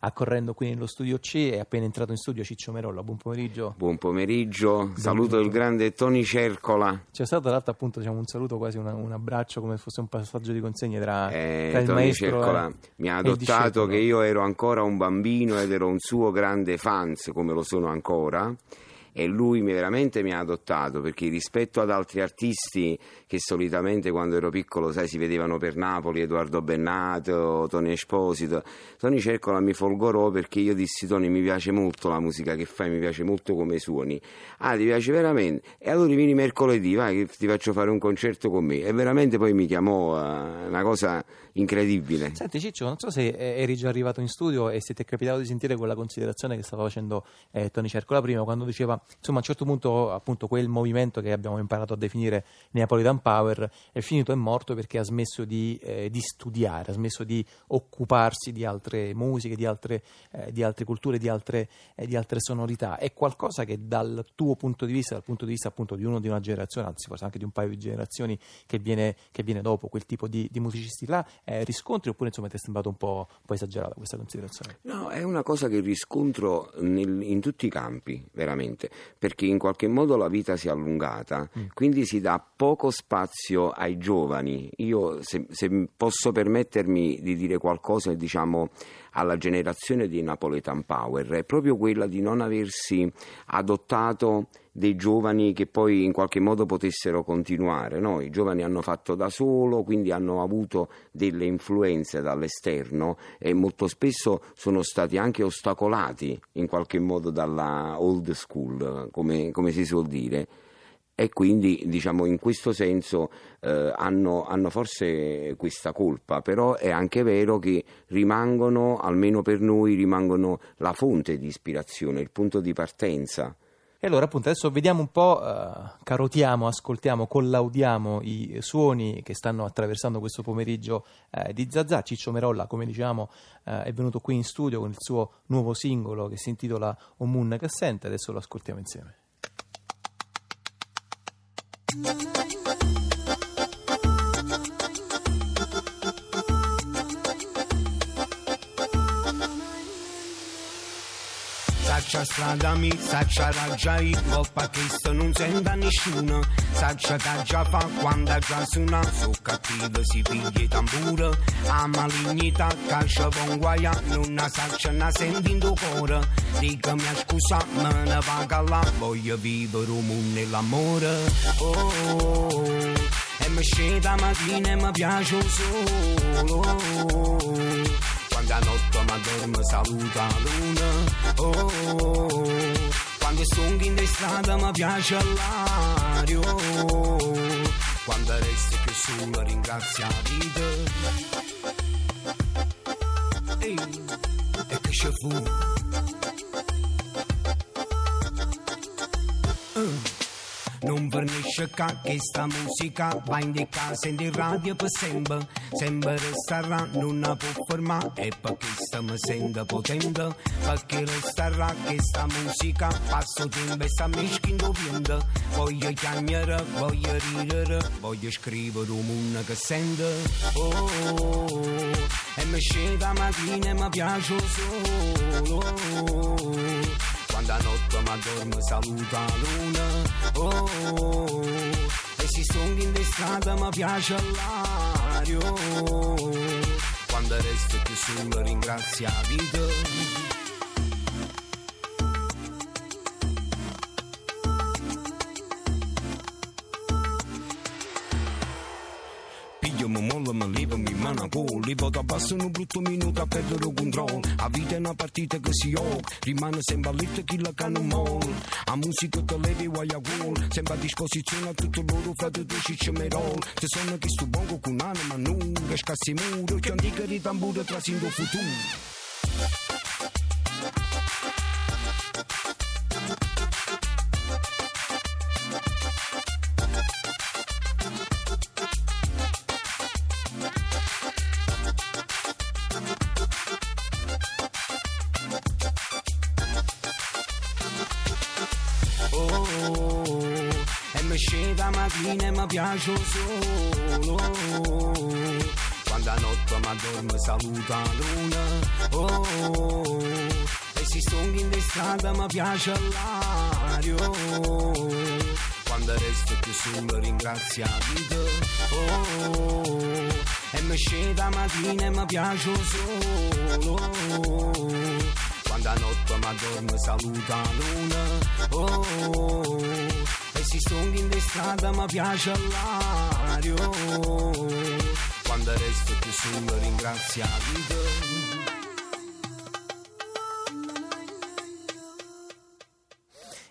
accorrendo qui nello studio C, è appena entrato in studio Ciccio Merolla, buon pomeriggio. Buon pomeriggio, saluto il grande Tony Cercola. C'è stato tra l'altro appunto diciamo, un saluto, quasi una, un abbraccio come fosse un passaggio di consegne tra, eh, tra il Tony maestro Cercola e, mi ha adottato che io ero ancora un bambino ed ero un suo grande fans, come lo sono ancora. E lui mi- veramente mi ha adottato perché rispetto ad altri artisti che solitamente quando ero piccolo sai, si vedevano per Napoli, Edoardo Bennato, Tony Esposito, Tony Cercola mi folgorò perché io dissi Tony mi piace molto la musica che fai, mi piace molto come suoni. Ah, ti piace veramente? E allora vieni mercoledì, vai che ti faccio fare un concerto con me. E veramente poi mi chiamò eh, una cosa incredibile. Senti Ciccio, non so se eh, eri già arrivato in studio e se ti è capitato di sentire quella considerazione che stava facendo eh, Tony Cercola prima quando diceva, insomma a un certo punto appunto quel movimento che abbiamo imparato a definire Neapolitan Power è finito e morto perché ha smesso di, eh, di studiare, ha smesso di occuparsi di altre musiche, di altre, eh, di altre culture, di altre, eh, di altre sonorità. È qualcosa che dal tuo punto di vista, dal punto di vista appunto di uno di una generazione, anzi forse anche di un paio di generazioni che viene, che viene dopo, quel tipo di, musicisti là, eh, riscontri oppure insomma ti è sembrato un po', un po' esagerata questa considerazione? No, è una cosa che riscontro nel- in tutti i campi, veramente, perché in qualche modo la vita si è allungata, quindi si dà poco spazio ai giovani. Io, se, se posso permettermi di dire qualcosa, diciamo, alla generazione di Napoletan Power, è proprio quella di non aversi adottato dei giovani che poi in qualche modo potessero continuare. no? I giovani hanno fatto da solo, quindi hanno avuto delle influenze dall'esterno e molto spesso sono stati anche ostacolati in qualche modo dalla old school, come, come si suol dire. E quindi, diciamo, in questo senso eh, hanno, hanno forse questa colpa, però è anche vero che rimangono, almeno per noi, rimangono la fonte di ispirazione, il punto di partenza. E allora appunto adesso vediamo un po', eh, carotiamo, ascoltiamo, collaudiamo i suoni che stanno attraversando questo pomeriggio eh, di Zazà. Ciccio Merolla, come diciamo, eh, è venuto qui in studio con il suo nuovo singolo che si intitola Un Moon che sente, adesso lo ascoltiamo insieme. Saccia strada mi, saccia raggiai, colpa che sto non senta nessuno. Saccia già fa quando già suona, su cattivo si piglia tamburo. A malignità caccia con guaia, non saccia in tuo cuore. Dicami scusa, me ne vaga là, voglio vivere un mondo nell'amore. Oh, oh, oh. e mi scende la mattina e mi piace un solo. Quando a notte mi dormo saluta luna oh, oh, oh. Sono in strada mi piace oh. Quando resto più solo ringrazio la vita Ehi, e che ci fu Non vernisce ca che sta musica va in di casa in di radio per sempre Sempre resterà, non può fermare E perché sta mi sente potente Perché resterà che sta musica Passo tempo e sta mischiando vento Voglio chiamare, voglio ridere Voglio scrivere un mondo che sente oh, oh, oh. E mi scende la mattina e mi piace solo quando a notte mi dormo saluta la luna oh, oh, oh. E si sono in strada mi piace l'aria oh. Quando resto più solo ringrazio la vita mi mollo, mi levo, mi mano gol Levo da basso un brutto minuto a perdere il controllo La vita è una partita che si gioca Rimane sempre lì chi la canna molla La musica te levi guai a gol Sempre a disposizione a tutto loro frate due cicci merol Te sono che sto bongo con anima nuda Scassi muro, che antica di tamburo trasindo futuro Mi mi piace solo. Quando a notte ma dorme saluta luna. Oh, oh, oh. e si stonga in strada mi piace l'aria quando resto più solo ringrazia la vita oh, e mi scende la mattina e mi piace solo. Quando a notte mi dorme saluta la luna. Oh, si stonga in strada mi piace l'aria quando resto più solo ringrazia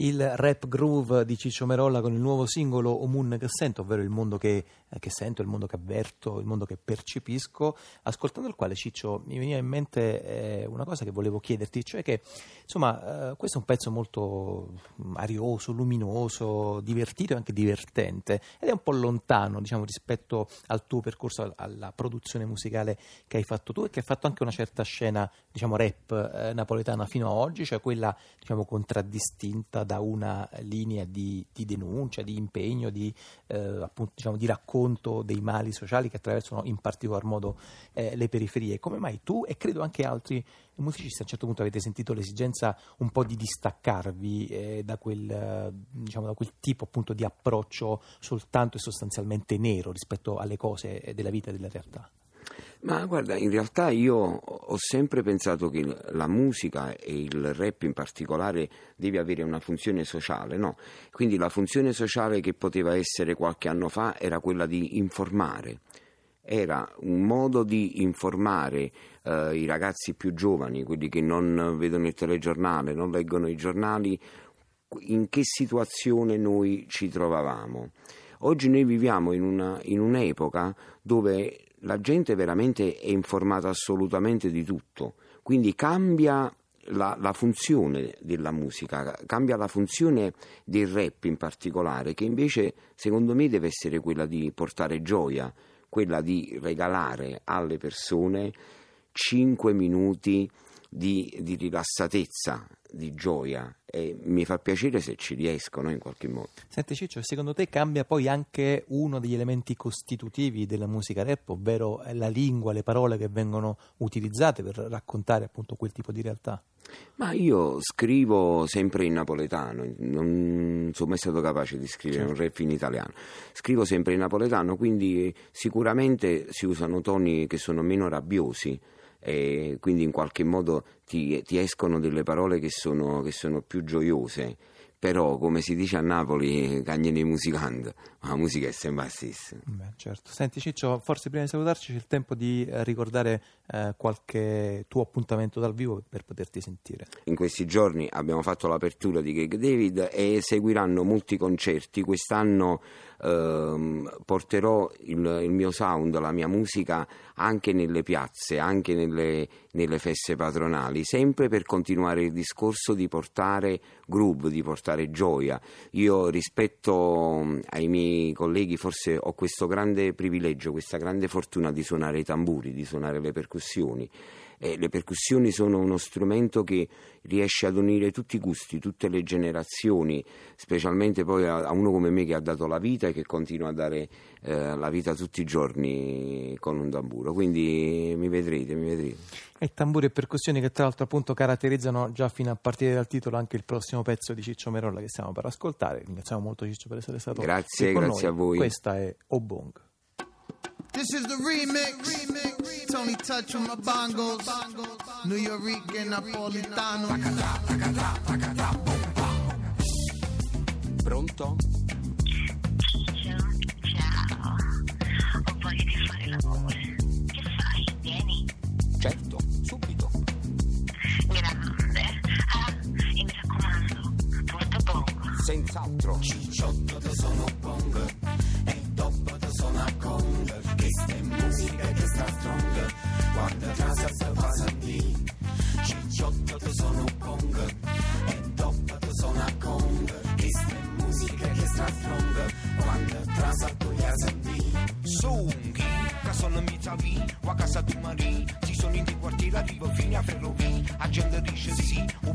il rap groove di Ciccio Merolla con il nuovo singolo O Moon che sento, ovvero il mondo che, eh, che, sento, il mondo che avverto, il mondo che percepisco, ascoltando il quale Ciccio mi veniva in mente eh, una cosa che volevo chiederti, cioè che insomma eh, questo è un pezzo molto arioso, luminoso, divertito e anche divertente ed è un po' lontano diciamo, rispetto al tuo percorso, alla produzione musicale che hai fatto tu e che hai fatto anche una certa scena diciamo rap eh, napoletana fino ad oggi, cioè quella diciamo contraddistinta da una linea di, di denuncia, di impegno, di, eh, appunto, diciamo, di, racconto dei mali sociali che attraversano in particolar modo eh, le periferie. Come mai tu e credo anche altri musicisti a un certo punto avete sentito l'esigenza un po' di distaccarvi eh, da, quel, diciamo, da, quel, tipo appunto di approccio soltanto e sostanzialmente nero rispetto alle cose della vita e della realtà? Ma guarda, in realtà io ho sempre pensato che la musica e il rap in particolare deve avere una funzione sociale, no? Quindi la funzione sociale che poteva essere qualche anno fa era quella di informare. Era un modo di informare eh, i ragazzi più giovani, quelli che non vedono il telegiornale, non leggono i giornali, in che situazione noi ci trovavamo. Oggi noi viviamo in, una, in un'epoca dove la gente veramente è informata assolutamente di tutto, quindi cambia la, la, funzione della musica, cambia la funzione del rap in particolare, che invece secondo me deve essere quella di portare gioia, quella di regalare alle persone 5 minuti di, di rilassatezza, di gioia e mi fa piacere se ci riescono in qualche modo. Senti Ciccio, secondo te cambia poi anche uno degli elementi costitutivi della musica rap, ovvero la lingua, le parole che vengono utilizzate per raccontare appunto quel tipo di realtà? Ma io scrivo sempre in napoletano, non sono mai stato capace di scrivere certo. un rap in italiano. Scrivo sempre in napoletano, quindi sicuramente si usano toni che sono meno rabbiosi e quindi in qualche modo ti, ti escono delle parole che sono, che sono più gioiose. Però come si dice a Napoli cagnene musicante ma la musica è sempre la stessa. Beh, certo. senti Ciccio forse prima di salutarci c'è il tempo di eh, ricordare eh, qualche tuo appuntamento dal vivo per poterti sentire. In questi giorni abbiamo fatto l'apertura di Greg David e seguiranno molti concerti. Quest'anno ehm, porterò il, il, mio sound la mia musica anche nelle piazze anche nelle, nelle feste patronali sempre per continuare il discorso di portare groove di portare gioia. Io rispetto mm, ai miei colleghi forse ho questo grande privilegio, questa grande fortuna di suonare i tamburi, di suonare le percussioni eh, le percussioni sono uno strumento che riesce ad unire tutti i gusti, tutte le generazioni, specialmente poi a, a uno come me che ha dato la vita e che continua a dare eh, la vita tutti i giorni con un tamburo. Quindi mi vedrete, mi vedrete. E tamburi e percussioni che tra l'altro appunto caratterizzano già fino a partire dal titolo anche il prossimo pezzo di Ciccio Merolla che stiamo per ascoltare. Ringraziamo molto Ciccio per essere stato grazie, qui grazie noi. a voi. Questa è Obong. This is the remix. Tony Touch on my bongos. New York Napolitano. Pronto? Ciao. Ho voglia di fare l'amore. Che fai? Vieni. Certo, subito. Grande. Ah, e mi raccomando, porta bongo. Senz'altro. Cicciotto te sono bongo ferrovia La gente dice sì, o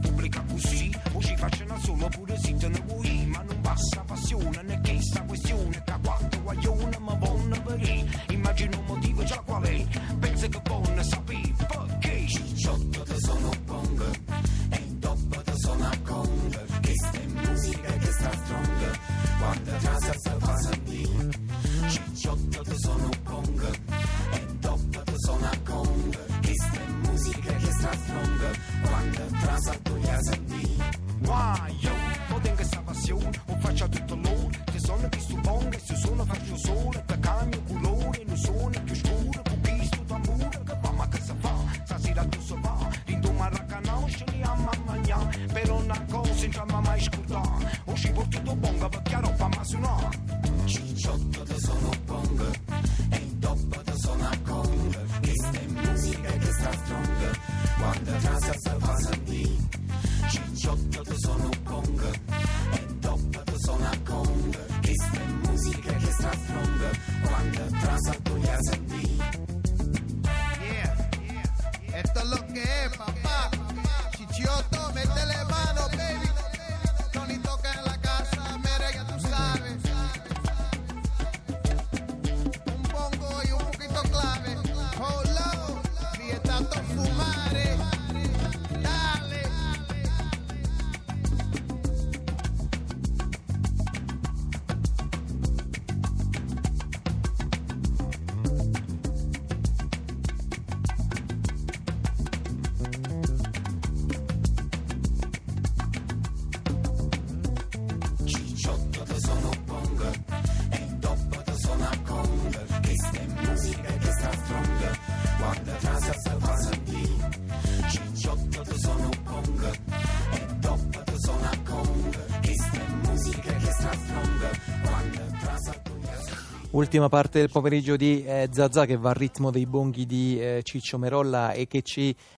Traza tuya, Ultima parte del pomeriggio di eh, Zazà che va al ritmo dei bonghi di eh, Ciccio Merolla e che ci